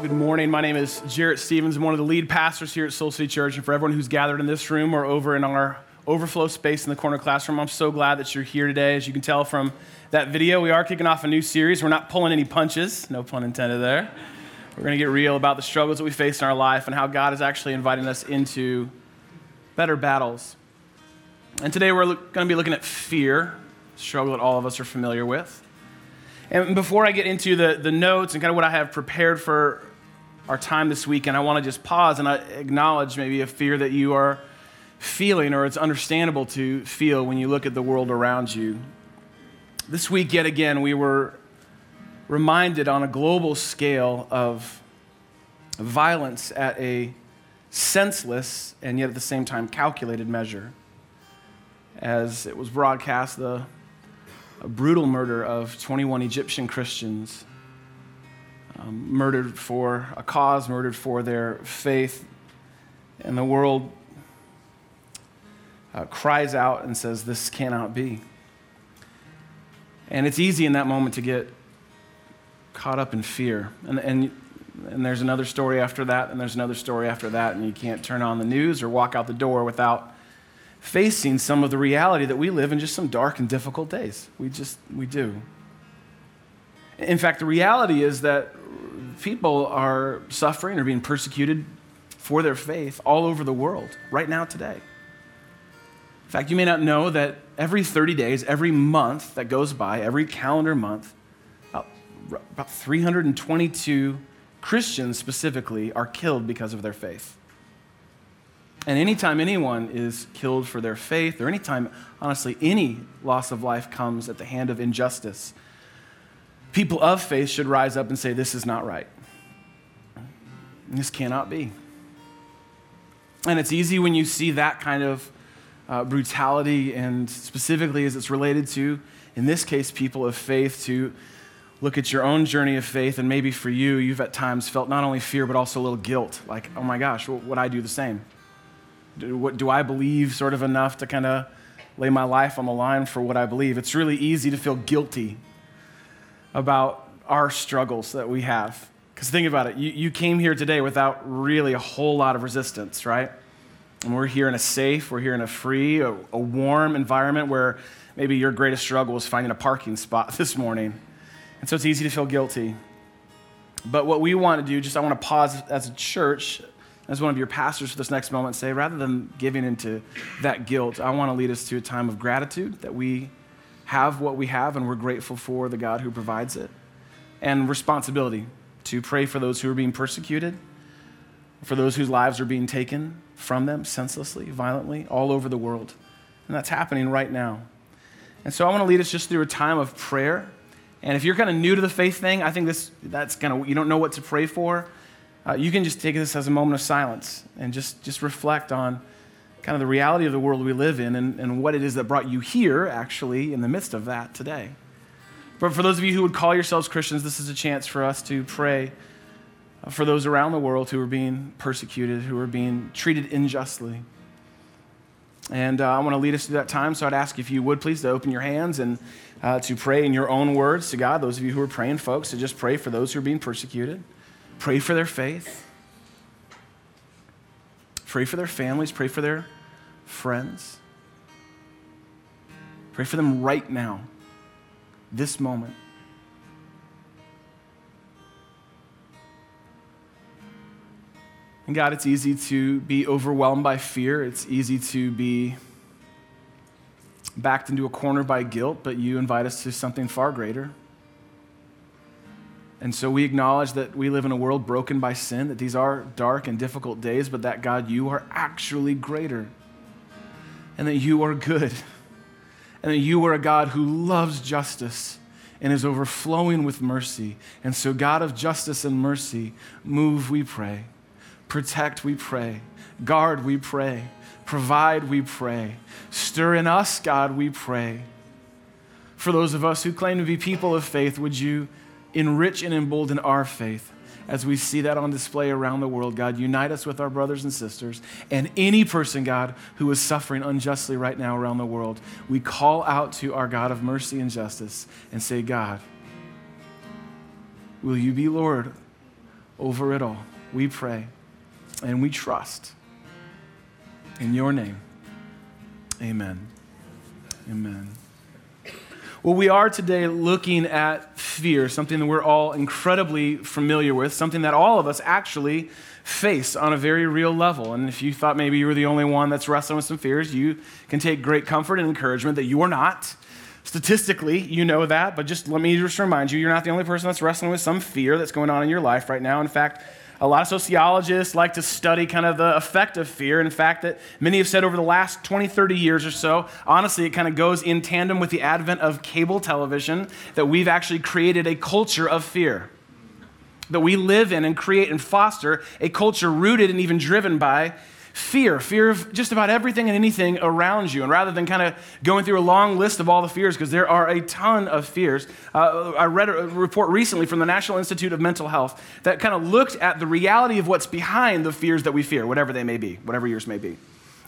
Good morning. My name is Jarrett Stevens. I'm one of the lead pastors here at Soul City Church. And for everyone who's gathered in this room or over in our overflow space in the corner classroom, I'm so glad that you're here today. As you can tell from that video, we are kicking off a new series. We're not pulling any punches, no pun intended there. We're going to get real about the struggles that we face in our life and how God is actually inviting us into better battles. And today we're going to be looking at fear, struggle that all of us are familiar with. And before I get into the, the notes and kind of what I have prepared for our time this weekend, I want to just pause and acknowledge maybe a fear that you are feeling or it's understandable to feel when you look at the world around you. This week, yet again, we were reminded on a global scale of violence at a senseless and yet at the same time calculated measure. As it was broadcast, the a brutal murder of 21 Egyptian Christians, um, murdered for a cause, murdered for their faith. And the world uh, cries out and says, This cannot be. And it's easy in that moment to get caught up in fear. And, and, and there's another story after that, and there's another story after that, and you can't turn on the news or walk out the door without facing some of the reality that we live in just some dark and difficult days. We just, we do. In fact, the reality is that people are suffering or being persecuted for their faith all over the world right now today. In fact, you may not know that every 30 days, every month that goes by, every calendar month, about, about 322 Christians specifically are killed because of their faith. And anytime anyone is killed for their faith, or anytime, honestly, any loss of life comes at the hand of injustice, people of faith should rise up and say, This is not right. This cannot be. And it's easy when you see that kind of uh, brutality, and specifically as it's related to, in this case, people of faith, to look at your own journey of faith. And maybe for you, you've at times felt not only fear, but also a little guilt like, oh my gosh, would I do the same? Do, what, do I believe sort of enough to kind of lay my life on the line for what I believe? It's really easy to feel guilty about our struggles that we have. Because think about it, you, you came here today without really a whole lot of resistance, right? And we're here in a safe, we're here in a free, a, a warm environment where maybe your greatest struggle was finding a parking spot this morning. And so it's easy to feel guilty. But what we want to do, just I want to pause as a church as one of your pastors for this next moment, say rather than giving into that guilt, I want to lead us to a time of gratitude that we have what we have and we're grateful for the God who provides it, and responsibility to pray for those who are being persecuted, for those whose lives are being taken from them senselessly, violently, all over the world. And that's happening right now. And so I want to lead us just through a time of prayer. And if you're kind of new to the faith thing, I think this that's kind of you don't know what to pray for uh, you can just take this as a moment of silence and just, just reflect on kind of the reality of the world we live in and, and what it is that brought you here, actually, in the midst of that today. But for those of you who would call yourselves Christians, this is a chance for us to pray uh, for those around the world who are being persecuted, who are being treated unjustly. And uh, I want to lead us through that time, so I'd ask if you would please to open your hands and uh, to pray in your own words to God. Those of you who are praying, folks, to just pray for those who are being persecuted. Pray for their faith. Pray for their families. Pray for their friends. Pray for them right now, this moment. And God, it's easy to be overwhelmed by fear. It's easy to be backed into a corner by guilt, but you invite us to something far greater. And so we acknowledge that we live in a world broken by sin, that these are dark and difficult days, but that God, you are actually greater, and that you are good, and that you are a God who loves justice and is overflowing with mercy. And so, God of justice and mercy, move, we pray. Protect, we pray. Guard, we pray. Provide, we pray. Stir in us, God, we pray. For those of us who claim to be people of faith, would you? Enrich and embolden our faith as we see that on display around the world. God, unite us with our brothers and sisters and any person, God, who is suffering unjustly right now around the world. We call out to our God of mercy and justice and say, God, will you be Lord over it all. We pray and we trust. In your name, amen. Amen. Well, we are today looking at fear, something that we're all incredibly familiar with, something that all of us actually face on a very real level. And if you thought maybe you were the only one that's wrestling with some fears, you can take great comfort and encouragement that you are not. Statistically, you know that, but just let me just remind you, you're not the only person that's wrestling with some fear that's going on in your life right now. In fact, a lot of sociologists like to study kind of the effect of fear. In fact, that many have said over the last 20, 30 years or so, honestly, it kind of goes in tandem with the advent of cable television that we've actually created a culture of fear that we live in and create and foster a culture rooted and even driven by fear fear of just about everything and anything around you. And rather than kind of going through a long list of all the fears, because there are a ton of fears, uh, I read a report recently from the National Institute of Mental Health that kind of looked at the reality of what's behind the fears that we fear, whatever they may be, whatever yours may be.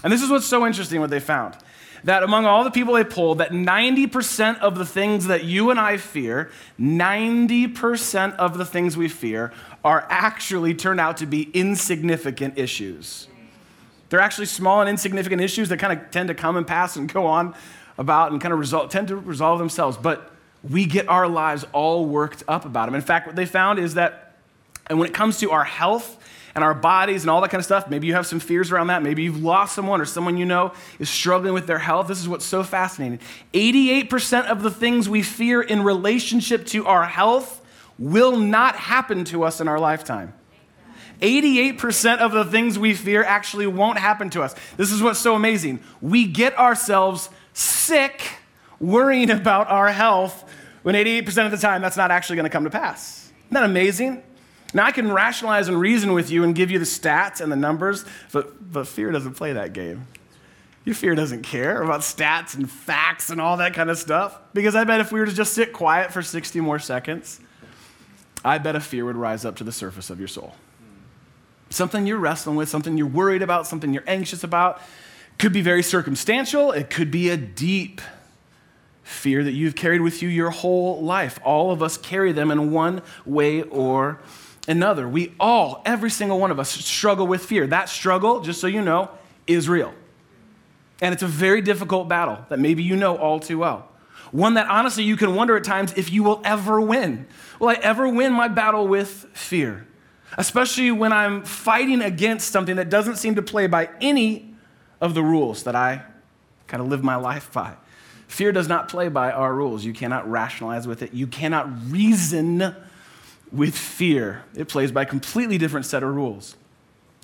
And this is what's so interesting what they found that among all the people they polled, that 90% of the things that you and I fear, 90% of the things we fear are actually turned out to be insignificant issues. They're actually small and insignificant issues that kind of tend to come and pass and go on about and kind of result, tend to resolve themselves. But we get our lives all worked up about them. In fact, what they found is that, and when it comes to our health and our bodies and all that kind of stuff. Maybe you have some fears around that. Maybe you've lost someone or someone you know is struggling with their health. This is what's so fascinating. 88% of the things we fear in relationship to our health will not happen to us in our lifetime. 88% of the things we fear actually won't happen to us. This is what's so amazing. We get ourselves sick worrying about our health when 88% of the time that's not actually going to come to pass. Isn't that amazing? Now, I can rationalize and reason with you and give you the stats and the numbers, but, but fear doesn't play that game. Your fear doesn't care about stats and facts and all that kind of stuff. Because I bet if we were to just sit quiet for 60 more seconds, I bet a fear would rise up to the surface of your soul. Something you're wrestling with, something you're worried about, something you're anxious about. Could be very circumstantial, it could be a deep fear that you've carried with you your whole life. All of us carry them in one way or another. We all, every single one of us, struggle with fear. That struggle, just so you know, is real. And it's a very difficult battle that maybe you know all too well. One that honestly you can wonder at times if you will ever win. Will I ever win my battle with fear? Especially when I'm fighting against something that doesn't seem to play by any of the rules that I kind of live my life by. Fear does not play by our rules. You cannot rationalize with it. You cannot reason with fear. It plays by a completely different set of rules.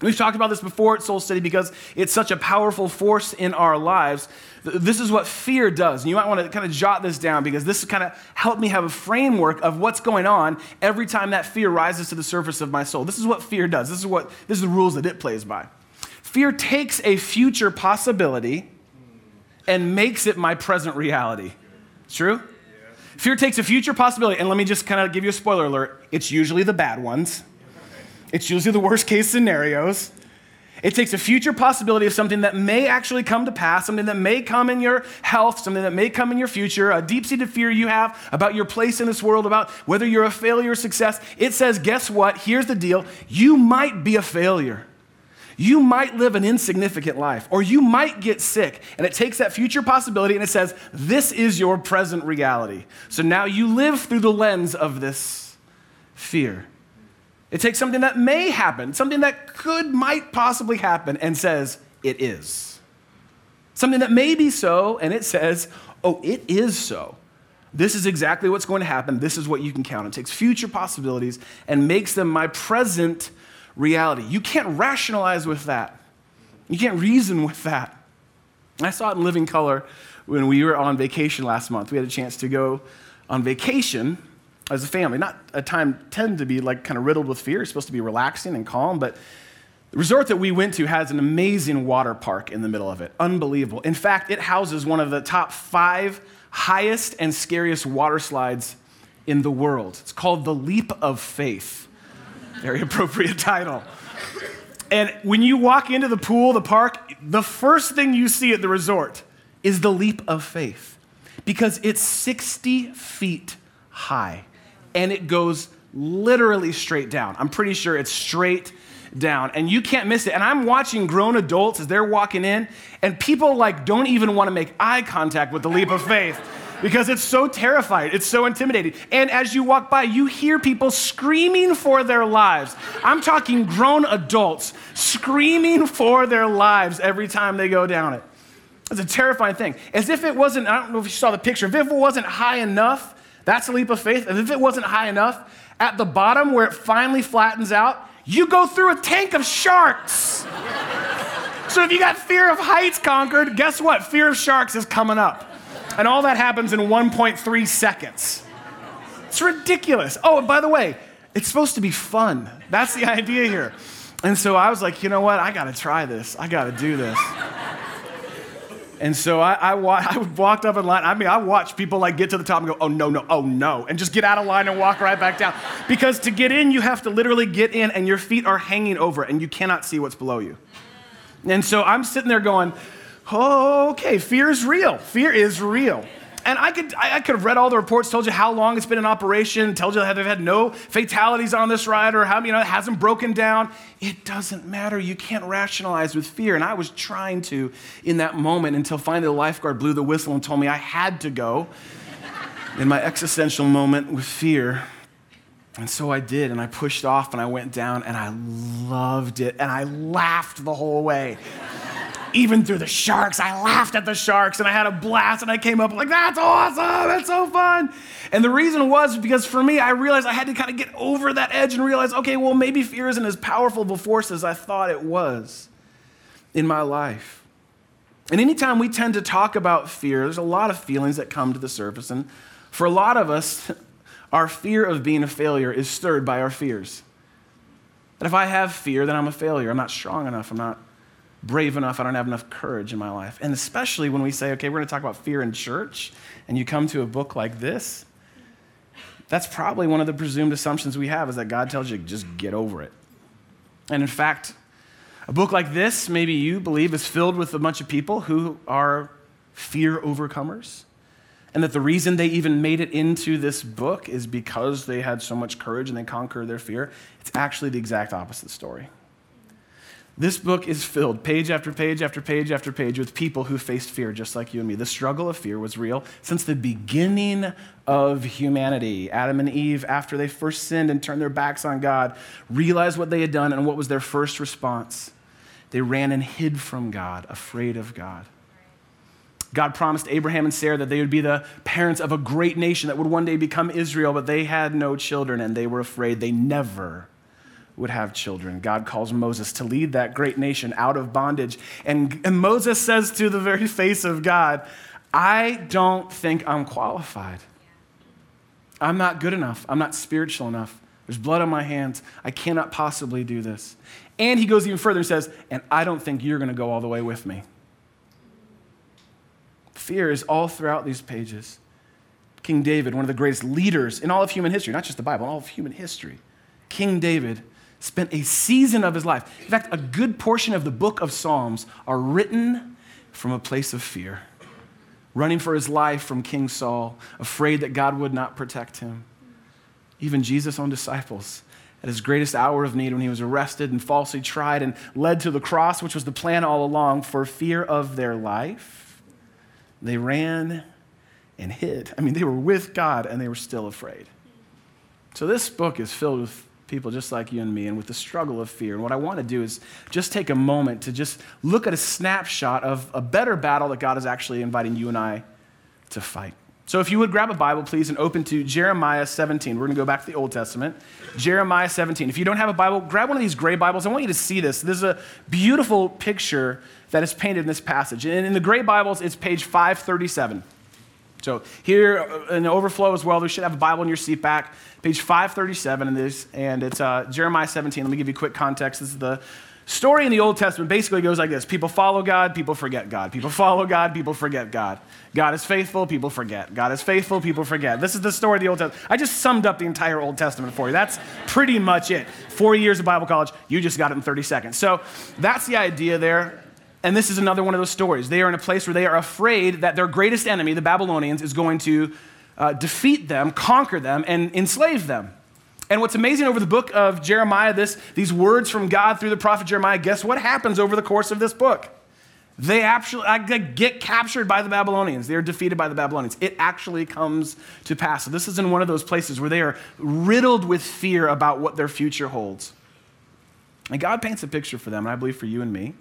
We've talked about this before at Soul City because it's such a powerful force in our lives. This is what fear does. And you might want to kind of jot this down because this kind of helped me have a framework of what's going on every time that fear rises to the surface of my soul. This is what fear does. This is what this is the rules that it plays by. Fear takes a future possibility and makes it my present reality. It's true? Fear takes a future possibility, and let me just kind of give you a spoiler alert. It's usually the bad ones, it's usually the worst case scenarios. It takes a future possibility of something that may actually come to pass, something that may come in your health, something that may come in your future, a deep seated fear you have about your place in this world, about whether you're a failure or success. It says, guess what? Here's the deal you might be a failure you might live an insignificant life or you might get sick. And it takes that future possibility and it says, this is your present reality. So now you live through the lens of this fear. It takes something that may happen, something that could, might possibly happen, and says, it is. Something that may be so, and it says, oh, it is so. This is exactly what's going to happen. This is what you can count. It takes future possibilities and makes them my present reality. You can't rationalize with that. You can't reason with that. I saw it in living color when we were on vacation last month. We had a chance to go on vacation as a family. Not a time tend to be like kind of riddled with fear. It's supposed to be relaxing and calm, but the resort that we went to has an amazing water park in the middle of it. Unbelievable. In fact, it houses one of the top five highest and scariest water slides in the world. It's called the Leap of Faith. Very appropriate title. And when you walk into the pool, the park, the first thing you see at the resort is the leap of faith because it's 60 feet high and it goes literally straight down. I'm pretty sure it's straight down and you can't miss it. And I'm watching grown adults as they're walking in and people like don't even want to make eye contact with the leap of faith because it's so terrifying. It's so intimidating. And as you walk by, you hear people screaming for their lives. I'm talking grown adults screaming for their lives every time they go down it. It's a terrifying thing. As if it wasn't, I don't know if you saw the picture, if it wasn't high enough, that's a leap of faith. And if it wasn't high enough, at the bottom where it finally flattens out, you go through a tank of sharks. so if you got fear of heights conquered, guess what? Fear of sharks is coming up. And all that happens in 1.3 seconds. It's ridiculous. Oh, by the way, it's supposed to be fun. That's the idea here. And so I was like, you know what? I got to try this. I got to do this. And so I, I, wa- I, walked up in line. I mean, I watched people like get to the top and go, oh no, no, oh no, and just get out of line and walk right back down. Because to get in, you have to literally get in and your feet are hanging over and you cannot see what's below you. And so I'm sitting there going, oh, okay, fear is real. Fear is real. And I could, I could have read all the reports, told you how long it's been in operation, told you they've had no fatalities on this ride or how, you know, it hasn't broken down. It doesn't matter. You can't rationalize with fear. And I was trying to in that moment until finally the lifeguard blew the whistle and told me I had to go in my existential moment with fear. And so I did, and I pushed off and I went down and I loved it and I laughed the whole way even through the sharks. I laughed at the sharks and I had a blast and I came up like, that's awesome, that's so fun. And the reason was because for me, I realized I had to kind of get over that edge and realize, okay, well, maybe fear isn't as powerful of a force as I thought it was in my life. And anytime we tend to talk about fear, there's a lot of feelings that come to the surface. And for a lot of us, our fear of being a failure is stirred by our fears. That if I have fear, then I'm a failure. I'm not strong enough. I'm not brave enough, I don't have enough courage in my life. And especially when we say, okay, we're going to talk about fear in church, and you come to a book like this, that's probably one of the presumed assumptions we have is that God tells you just get over it. And in fact, a book like this, maybe you believe, is filled with a bunch of people who are fear overcomers. And that the reason they even made it into this book is because they had so much courage and they conquered their fear. It's actually the exact opposite story. This book is filled, page after page after page after page, with people who faced fear just like you and me. The struggle of fear was real since the beginning of humanity. Adam and Eve, after they first sinned and turned their backs on God, realized what they had done and what was their first response. They ran and hid from God, afraid of God. God promised Abraham and Sarah that they would be the parents of a great nation that would one day become Israel, but they had no children and they were afraid they never would have children. God calls Moses to lead that great nation out of bondage. And, and Moses says to the very face of God, I don't think I'm qualified. I'm not good enough. I'm not spiritual enough. There's blood on my hands. I cannot possibly do this. And he goes even further and says, And I don't think you're going to go all the way with me. Fear is all throughout these pages. King David, one of the greatest leaders in all of human history, not just the Bible, all of human history. King David spent a season of his life. In fact, a good portion of the book of Psalms are written from a place of fear, running for his life from King Saul, afraid that God would not protect him. Even Jesus' own disciples, at his greatest hour of need, when he was arrested and falsely tried and led to the cross, which was the plan all along, for fear of their life, they ran and hid. I mean, they were with God and they were still afraid. So, this book is filled with people just like you and me and with the struggle of fear. And what I want to do is just take a moment to just look at a snapshot of a better battle that God is actually inviting you and I to fight. So if you would grab a Bible, please, and open to Jeremiah 17. We're going to go back to the Old Testament. Jeremiah 17. If you don't have a Bible, grab one of these gray Bibles. I want you to see this. This is a beautiful picture that is painted in this passage. And in the gray Bibles, it's page 537. So here uh, in the overflow as well, there should have a Bible in your seat back, page 537 in this, and it's uh, Jeremiah 17. Let me give you quick context. This is the story in the Old Testament. Basically goes like this: People follow God, people forget God. People follow God, people forget God. God is faithful, people forget. God is faithful, people forget. This is the story of the Old Testament. I just summed up the entire Old Testament for you. That's pretty much it. Four years of Bible college, you just got it in 30 seconds. So that's the idea there. And this is another one of those stories. They are in a place where they are afraid that their greatest enemy, the Babylonians, is going to uh, defeat them, conquer them, and enslave them. And what's amazing over the book of Jeremiah, this, these words from God through the prophet Jeremiah, guess what happens over the course of this book? They actually get captured by the Babylonians. They are defeated by the Babylonians. It actually comes to pass. So this is in one of those places where they are riddled with fear about what their future holds. And God paints a picture for them, and I believe for you and me,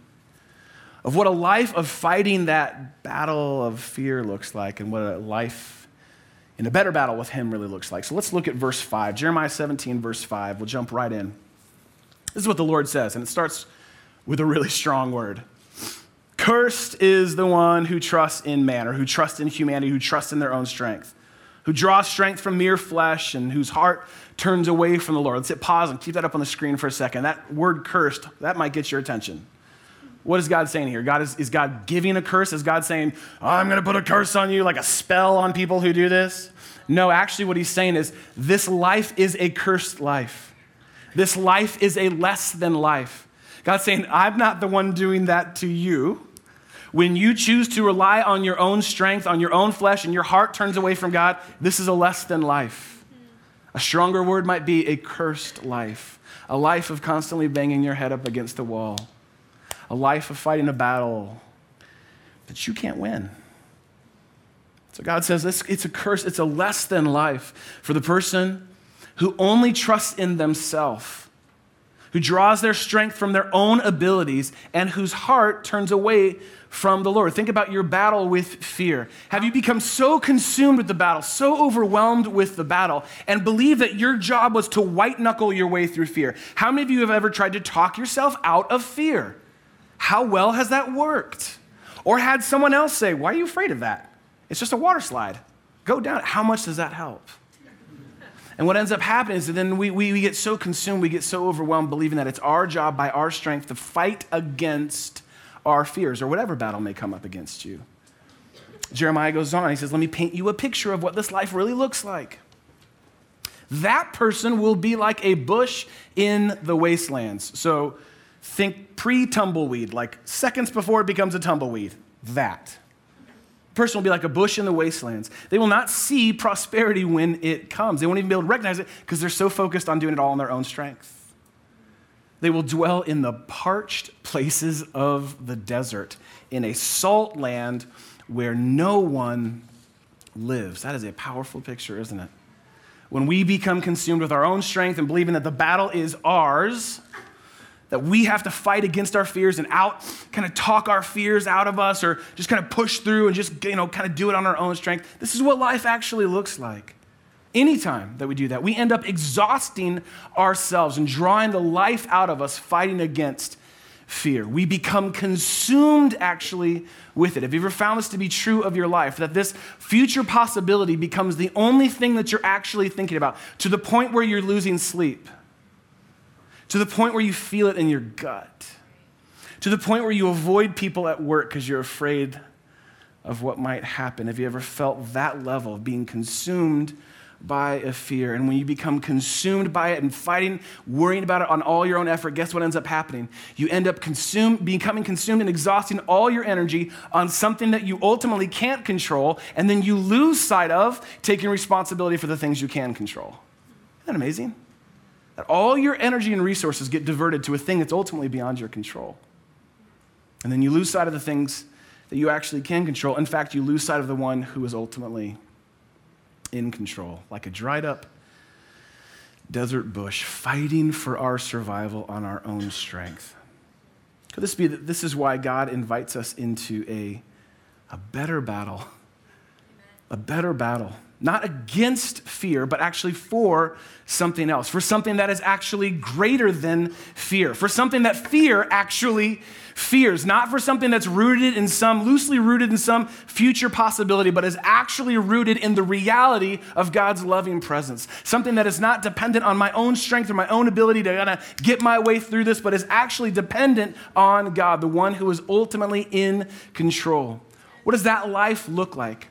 of what a life of fighting that battle of fear looks like and what a life in a better battle with Him really looks like. So let's look at verse 5. Jeremiah 17, verse 5. We'll jump right in. This is what the Lord says, and it starts with a really strong word. Cursed is the one who trusts in man, or who trusts in humanity, who trusts in their own strength, who draws strength from mere flesh, and whose heart turns away from the Lord. Let's hit pause and keep that up on the screen for a second. That word cursed, that might get your attention. What is God saying here? God is, is God giving a curse? Is God saying, I'm going to put a curse on you, like a spell on people who do this? No, actually, what he's saying is this life is a cursed life. This life is a less than life. God's saying, I'm not the one doing that to you. When you choose to rely on your own strength, on your own flesh, and your heart turns away from God, this is a less than life. A stronger word might be a cursed life, a life of constantly banging your head up against the wall, a life of fighting a battle that you can't win. So God says this, it's a curse, it's a less than life for the person who only trusts in themselves who draws their strength from their own abilities, and whose heart turns away from the Lord. Think about your battle with fear. Have you become so consumed with the battle, so overwhelmed with the battle, and believe that your job was to white knuckle your way through fear? How many of you have ever tried to talk yourself out of fear? How well has that worked? Or had someone else say, Why are you afraid of that? It's just a water slide. Go down. How much does that help? And what ends up happening is that then we, we, we get so consumed, we get so overwhelmed believing that it's our job by our strength to fight against our fears or whatever battle may come up against you. Jeremiah goes on, he says, Let me paint you a picture of what this life really looks like. That person will be like a bush in the wastelands. So think pre tumbleweed, like seconds before it becomes a tumbleweed. That person will be like a bush in the wastelands. They will not see prosperity when it comes. They won't even be able to recognize it because they're so focused on doing it all in their own strength. They will dwell in the parched places of the desert, in a salt land where no one lives. That is a powerful picture, isn't it? When we become consumed with our own strength and believing that the battle is ours, that we have to fight against our fears and out kind of talk our fears out of us or just kind of push through and just you know kind of do it on our own strength. This is what life actually looks like. Anytime that we do that we end up exhausting ourselves and drawing the life out of us fighting against fear. We become consumed actually with it. Have you ever found this to be true of your life that this future possibility becomes the only thing that you're actually thinking about to the point where you're losing sleep to the point where you feel it in your gut, to the point where you avoid people at work because you're afraid of what might happen. Have you ever felt that level of being consumed by a fear? And when you become consumed by it and fighting, worrying about it on all your own effort, guess what ends up happening? You end up consumed, becoming consumed and exhausting all your energy on something that you ultimately can't control, and then you lose sight of taking responsibility for the things you can control. Isn't that amazing? That all your energy and resources get diverted to a thing that's ultimately beyond your control. And then you lose sight of the things that you actually can control. In fact, you lose sight of the one who is ultimately in control, like a dried up desert bush fighting for our survival on our own strength. Could this be that this is why God invites us into a, a better battle? A better battle not against fear, but actually for something else, for something that is actually greater than fear, for something that fear actually fears, not for something that's rooted in some, loosely rooted in some future possibility, but is actually rooted in the reality of God's loving presence. Something that is not dependent on my own strength or my own ability to kind of get my way through this, but is actually dependent on God, the one who is ultimately in control. What does that life look like?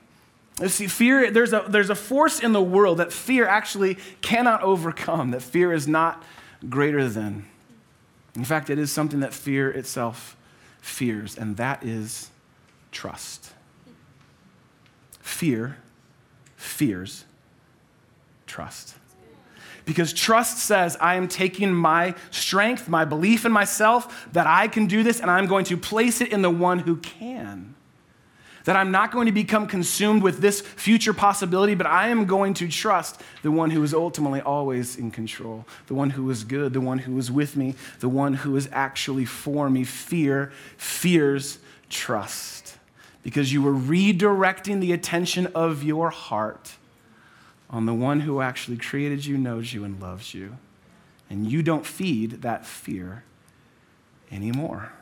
See, fear, there's a, there's a force in the world that fear actually cannot overcome, that fear is not greater than. In fact, it is something that fear itself fears, and that is trust. Fear fears trust. Because trust says, I am taking my strength, my belief in myself, that I can do this, and I'm going to place it in the one who can. That I'm not going to become consumed with this future possibility, but I am going to trust the one who is ultimately always in control, the one who is good, the one who is with me, the one who is actually for me. Fear fears trust because you were redirecting the attention of your heart on the one who actually created you, knows you, and loves you. And you don't feed that fear anymore.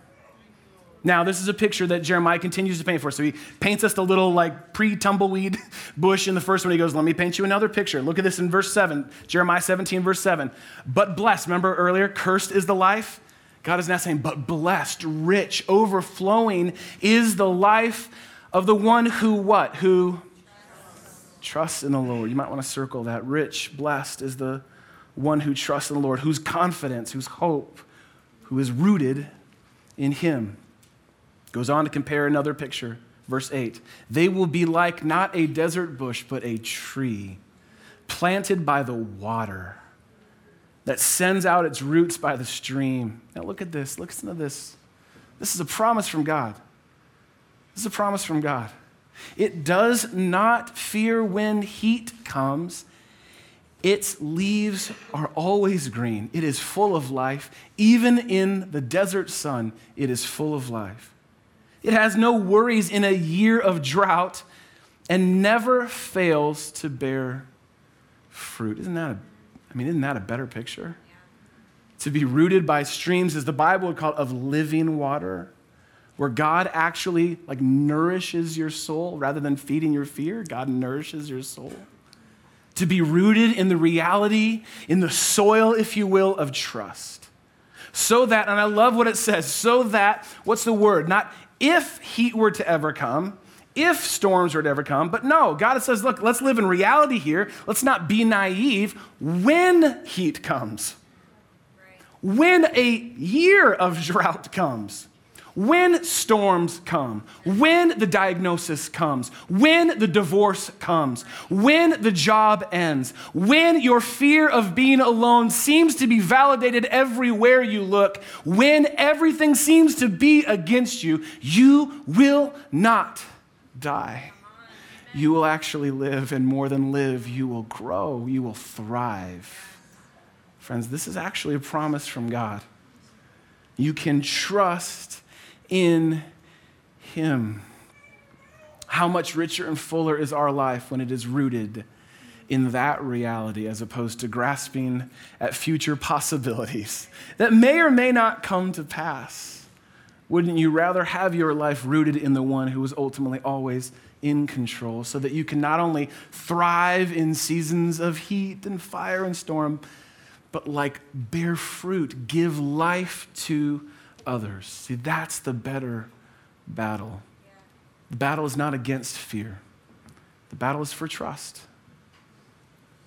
Now, this is a picture that Jeremiah continues to paint for us. So he paints us the little like pre tumbleweed bush in the first one. He goes, Let me paint you another picture. Look at this in verse 7, Jeremiah 17, verse 7. But blessed, remember earlier, cursed is the life. God is now saying, But blessed, rich, overflowing is the life of the one who what? Who trusts in the Lord. You might want to circle that. Rich, blessed is the one who trusts in the Lord, whose confidence, whose hope, who is rooted in Him. Goes on to compare another picture, verse 8. They will be like not a desert bush, but a tree planted by the water that sends out its roots by the stream. Now, look at this. Listen to this. This is a promise from God. This is a promise from God. It does not fear when heat comes. Its leaves are always green. It is full of life. Even in the desert sun, it is full of life. It has no worries in a year of drought and never fails to bear fruit. Isn't that a, I mean, isn't that a better picture? Yeah. To be rooted by streams, as the Bible would call it, of living water, where God actually like nourishes your soul rather than feeding your fear, God nourishes your soul. To be rooted in the reality, in the soil, if you will, of trust. So that, and I love what it says, so that, what's the word? Not if heat were to ever come, if storms were to ever come. But no, God says, look, let's live in reality here. Let's not be naive. When heat comes, when a year of drought comes, when storms come, when the diagnosis comes, when the divorce comes, when the job ends, when your fear of being alone seems to be validated everywhere you look, when everything seems to be against you, you will not die. You will actually live, and more than live, you will grow, you will thrive. Friends, this is actually a promise from God. You can trust in Him. How much richer and fuller is our life when it is rooted in that reality as opposed to grasping at future possibilities that may or may not come to pass? Wouldn't you rather have your life rooted in the one who is ultimately always in control so that you can not only thrive in seasons of heat and fire and storm, but like bear fruit, give life to others. See, that's the better battle. The battle is not against fear, the battle is for trust.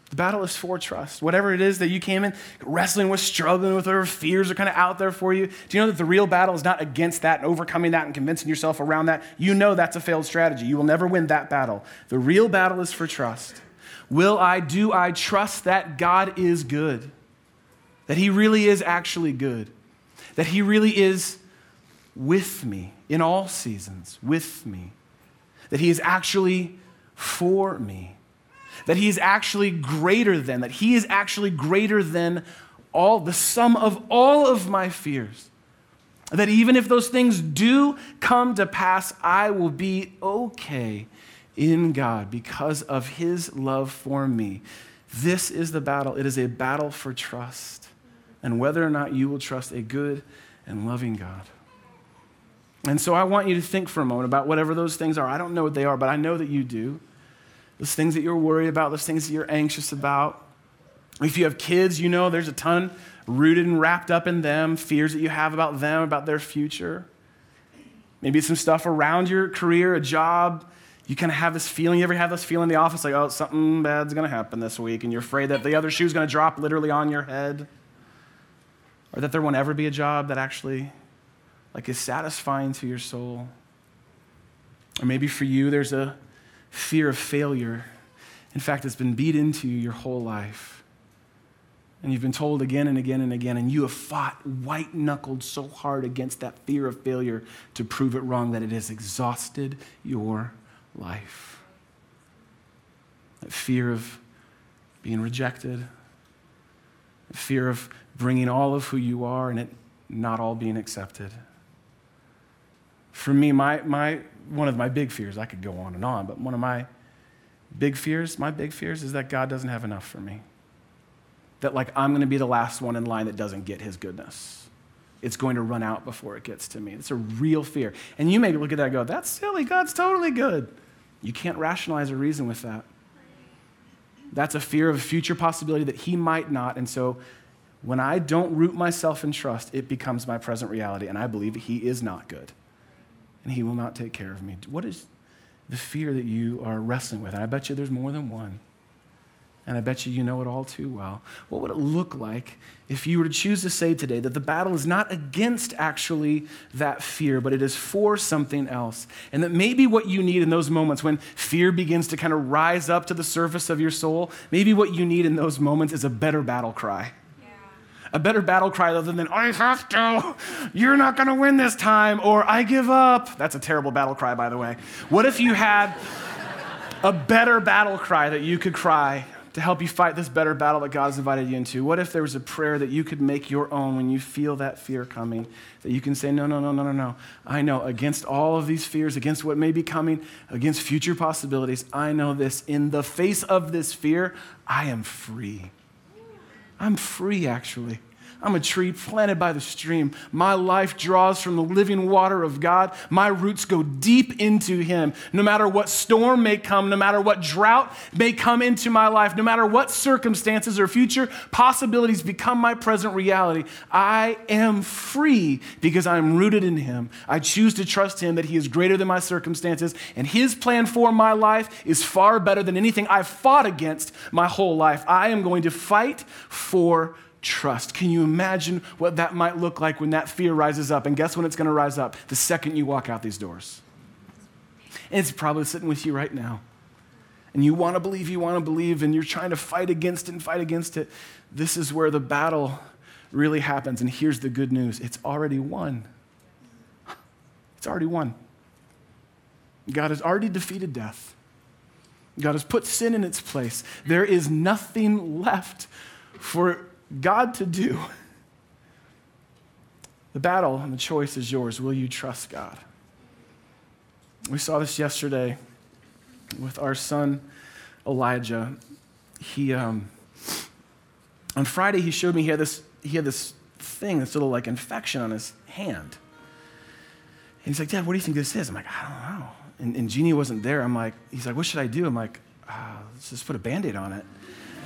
The battle is for trust. Whatever it is that you came in wrestling with, struggling with, whatever fears are kind of out there for you, do you know that the real battle is not against that and overcoming that and convincing yourself around that? You know that's a failed strategy. You will never win that battle. The real battle is for trust. Will I, do I trust that God is good? That He really is actually good? That He really is with me in all seasons, with me, that He is actually for me, that He is actually greater than, that He is actually greater than all, the sum of all of my fears. That even if those things do come to pass, I will be okay in God because of His love for me. This is the battle. It is a battle for trust and whether or not you will trust a good and loving God. And so I want you to think for a moment about whatever those things are. I don't know what they are, but I know that you do. Those things that you're worried about, those things that you're anxious about. If you have kids, you know there's a ton rooted and wrapped up in them, fears that you have about them, about their future. Maybe some stuff around your career, a job. You kind of have this feeling. You ever have this feeling in the office like, oh, something bad's going to happen this week, and you're afraid that the other shoe's going to drop literally on your head? Or that there won't ever be a job that actually like is satisfying to your soul. Or maybe for you there's a fear of failure. In fact it's been beat into you your whole life. And you've been told again and again and again, and you have fought white knuckled so hard against that fear of failure to prove it wrong that it has exhausted your life. That fear of being rejected, fear of bringing all of who you are and it not all being accepted. For me, my, my, one of my big fears, I could go on and on, but one of my big fears, my big fears, is that God doesn't have enough for me that like I'm going to be the last one in line that doesn't get his goodness. It's going to run out before it gets to me. It's a real fear. And you may look at that and go, that's silly. God's totally good. You can't rationalize or reason with that. That's a fear of a future possibility that he might not. And so when I don't root myself in trust, it becomes my present reality. And I believe he is not good. And he will not take care of me. What is the fear that you are wrestling with? And I bet you there's more than one and I bet you you know it all too well. What would it look like if you were to choose to say today that the battle is not against actually that fear, but it is for something else? And that maybe what you need in those moments when fear begins to kind of rise up to the surface of your soul, maybe what you need in those moments is a better battle cry. A better battle cry other than, I have to, you're not gonna win this time, or I give up. That's a terrible battle cry, by the way. What if you had a better battle cry that you could cry to help you fight this better battle that God's invited you into? What if there was a prayer that you could make your own when you feel that fear coming? That you can say, No, no, no, no, no, no. I know against all of these fears, against what may be coming, against future possibilities, I know this. In the face of this fear, I am free. I'm free, actually. I'm a tree planted by the stream. My life draws from the living water of God. My roots go deep into Him. No matter what storm may come, no matter what drought may come into my life, no matter what circumstances or future possibilities become my present reality, I am free because I'm rooted in Him. I choose to trust Him that He is greater than my circumstances, and His plan for my life is far better than anything I've fought against my whole life. I am going to fight for trust. Can you imagine what that might look like when that fear rises up? And guess when it's going to rise up? The second you walk out these doors. And it's probably sitting with you right now. And you want to believe, you want to believe, and you're trying to fight against it and fight against it. This is where the battle really happens. And here's the good news it's already won. It's already won. God has already defeated death. God has put sin in its place. There is nothing left for God to do. The battle and the choice is yours. Will you trust God? We saw this yesterday with our son Elijah. He, um, on Friday, he showed me he had this, he had this thing, this little like infection on his hand. And he's like, Dad, what do you think this is? I'm like, I don't know. And, and Jeanne wasn't there. I'm like, he's like, what should I do? I'm like, uh, let's just put a band aid on it.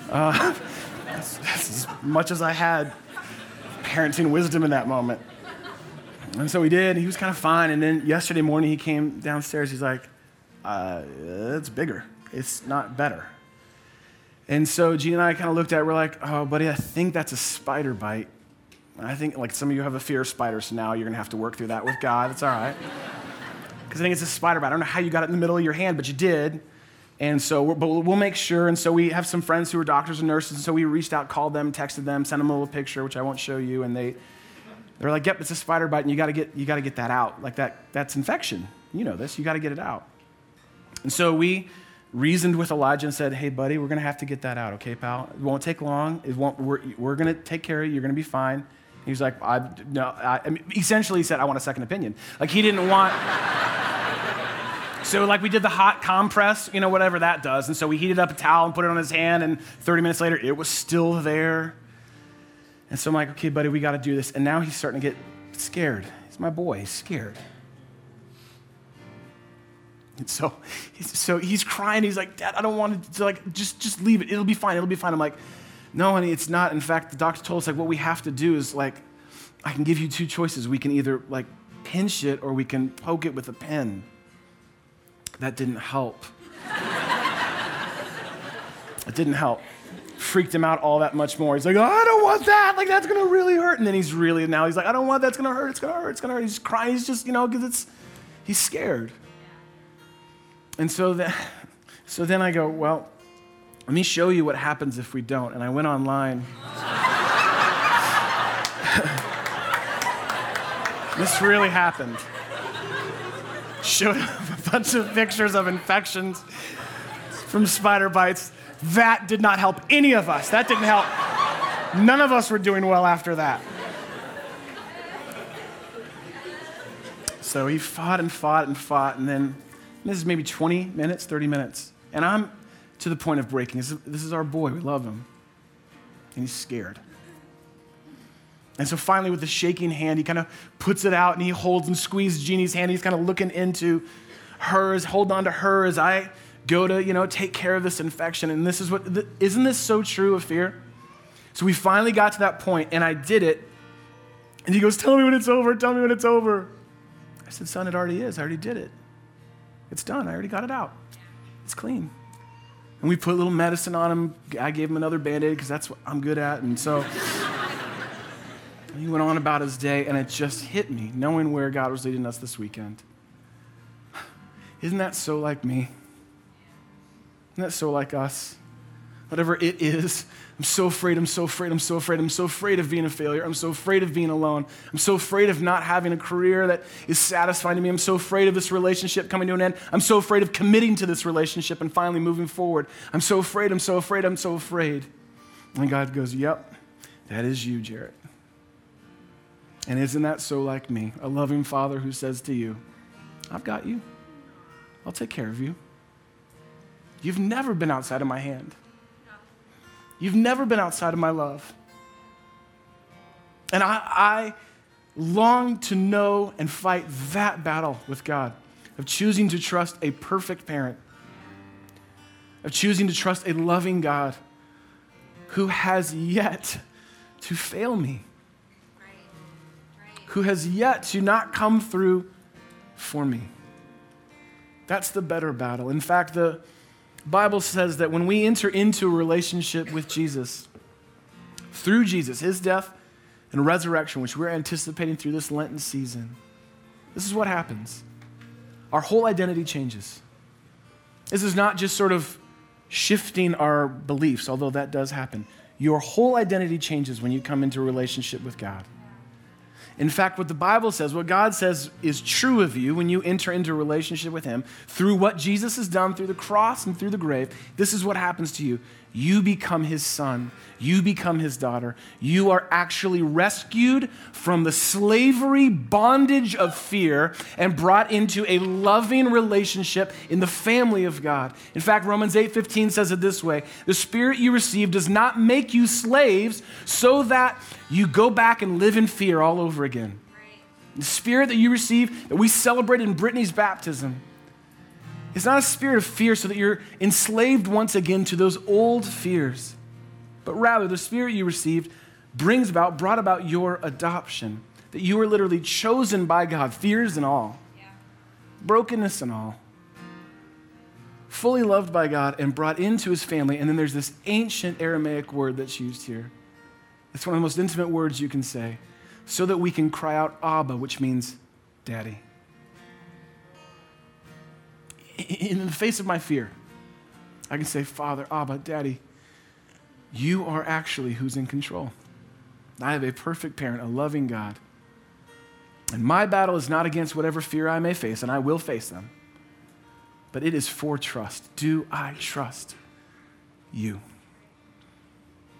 Uh, that's, that's as much as I had parenting wisdom in that moment. And so he did. He was kind of fine. And then yesterday morning, he came downstairs. He's like, uh, it's bigger. It's not better. And so Jeanne and I kind of looked at it. We're like, oh, buddy, I think that's a spider bite. I think, like, some of you have a fear of spiders, so now you're going to have to work through that with God. It's all right. Because I think it's a spider bite. I don't know how you got it in the middle of your hand, but you did. And so, but we'll make sure. And so we have some friends who are doctors and nurses. And so we reached out, called them, texted them, sent them a little picture, which I won't show you. And they, they're like, "Yep, it's a spider bite, and you got to get, you got to get that out. Like that, that's infection. You know this. You got to get it out." And so we reasoned with Elijah and said, "Hey, buddy, we're going to have to get that out, okay, pal? It won't take long. It won't. We're, we're going to take care of you. You're going to be fine." He was like, "I no." I, I mean, essentially, he said, "I want a second opinion." Like he didn't want. So, like, we did the hot compress, you know, whatever that does. And so we heated up a towel and put it on his hand, and 30 minutes later, it was still there. And so I'm like, okay, buddy, we got to do this. And now he's starting to get scared. He's my boy, he's scared. And so, so he's crying. He's like, Dad, I don't want to, like, just, just leave it. It'll be fine. It'll be fine. I'm like, no, honey, it's not. In fact, the doctor told us, like, what we have to do is, like, I can give you two choices. We can either, like, pinch it or we can poke it with a pen. That didn't help. it didn't help. Freaked him out all that much more. He's like, oh, I don't want that. Like, that's going to really hurt. And then he's really, now he's like, I don't want that. It's going to hurt. It's going to hurt. It's going to hurt. He's crying. He's just, you know, because it's, he's scared. And so, the, so then I go, well, let me show you what happens if we don't. And I went online. this really happened. Showed a bunch of pictures of infections from spider bites. That did not help any of us. That didn't help. None of us were doing well after that. So he fought and fought and fought, and then this is maybe 20 minutes, 30 minutes. And I'm to the point of breaking. This is, this is our boy. We love him. And he's scared. And so finally, with a shaking hand, he kind of puts it out and he holds and squeezes Jeannie's hand. He's kind of looking into hers, hold on to her as I go to, you know, take care of this infection. And this is what, isn't this so true of fear? So we finally got to that point and I did it. And he goes, Tell me when it's over, tell me when it's over. I said, Son, it already is. I already did it. It's done. I already got it out. It's clean. And we put a little medicine on him. I gave him another band aid because that's what I'm good at. And so. He went on about his day, and it just hit me, knowing where God was leading us this weekend. Isn't that so like me? Isn't that so like us? Whatever it is, I'm so afraid, I'm so afraid, I'm so afraid, I'm so afraid of being a failure. I'm so afraid of being alone. I'm so afraid of not having a career that is satisfying to me. I'm so afraid of this relationship coming to an end. I'm so afraid of committing to this relationship and finally moving forward. I'm so afraid, I'm so afraid, I'm so afraid. And God goes, Yep, that is you, Jarrett. And isn't that so like me? A loving father who says to you, I've got you. I'll take care of you. You've never been outside of my hand. You've never been outside of my love. And I, I long to know and fight that battle with God of choosing to trust a perfect parent, of choosing to trust a loving God who has yet to fail me who has yet to not come through for me. That's the better battle. In fact, the Bible says that when we enter into a relationship with Jesus, through Jesus, his death and resurrection, which we're anticipating through this Lenten season, this is what happens. Our whole identity changes. This is not just sort of shifting our beliefs, although that does happen. Your whole identity changes when you come into a relationship with God. In fact, what the Bible says, what God says is true of you when you enter into a relationship with Him through what Jesus has done through the cross and through the grave. This is what happens to you. You become His son, you become His daughter. You are actually rescued from the slavery, bondage of fear, and brought into a loving relationship in the family of God. In fact, Romans 8 15 says it this way The Spirit you receive does not make you slaves so that you go back and live in fear all over again. The spirit that you receive, that we celebrate in Brittany's baptism, is not a spirit of fear so that you're enslaved once again to those old fears, but rather the spirit you received brings about, brought about your adoption, that you were literally chosen by God, fears and all, yeah. brokenness and all, fully loved by God and brought into his family. And then there's this ancient Aramaic word that's used here it's one of the most intimate words you can say, so that we can cry out Abba, which means daddy. In the face of my fear, I can say, Father, Abba, Daddy, you are actually who's in control. I have a perfect parent, a loving God. And my battle is not against whatever fear I may face, and I will face them, but it is for trust. Do I trust you?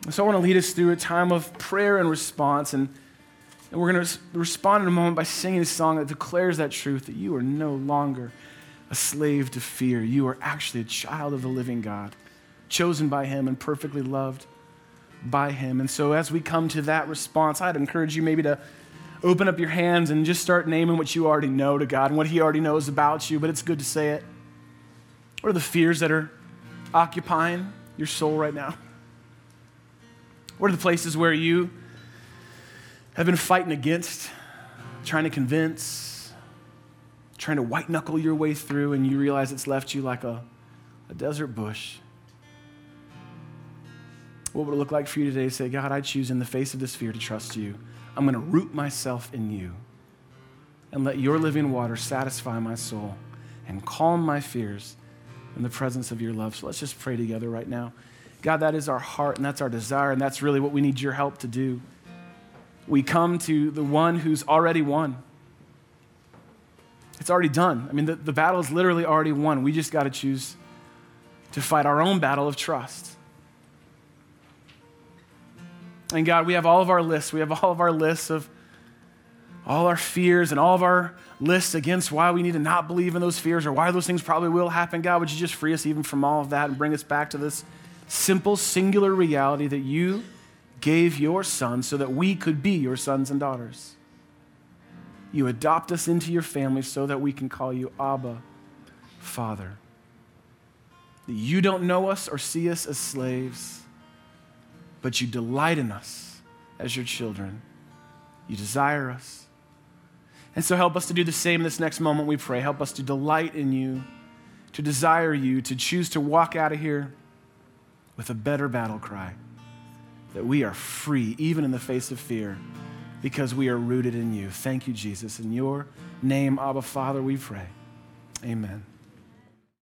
So I want to lead us through a time of prayer and response. And, and we're going to respond in a moment by singing a song that declares that truth that you are no longer a slave to fear. You are actually a child of the living God, chosen by Him and perfectly loved by Him. And so as we come to that response, I'd encourage you maybe to open up your hands and just start naming what you already know to God and what He already knows about you, but it's good to say it. What are the fears that are occupying your soul right now? What are the places where you have been fighting against, trying to convince, trying to white knuckle your way through, and you realize it's left you like a, a desert bush? What would it look like for you today to say, God, I choose in the face of this fear to trust you? I'm going to root myself in you and let your living water satisfy my soul and calm my fears in the presence of your love. So let's just pray together right now. God, that is our heart and that's our desire, and that's really what we need your help to do. We come to the one who's already won. It's already done. I mean, the, the battle is literally already won. We just got to choose to fight our own battle of trust. And God, we have all of our lists. We have all of our lists of all our fears and all of our lists against why we need to not believe in those fears or why those things probably will happen. God, would you just free us even from all of that and bring us back to this simple, singular reality that you gave your son so that we could be your sons and daughters. You adopt us into your family so that we can call you Abba, Father. That you don't know us or see us as slaves, but you delight in us as your children. You desire us. And so help us to do the same this next moment, we pray. Help us to delight in you, to desire you, to choose to walk out of here with a better battle cry that we are free, even in the face of fear, because we are rooted in you. Thank you, Jesus. In your name, Abba Father, we pray. Amen.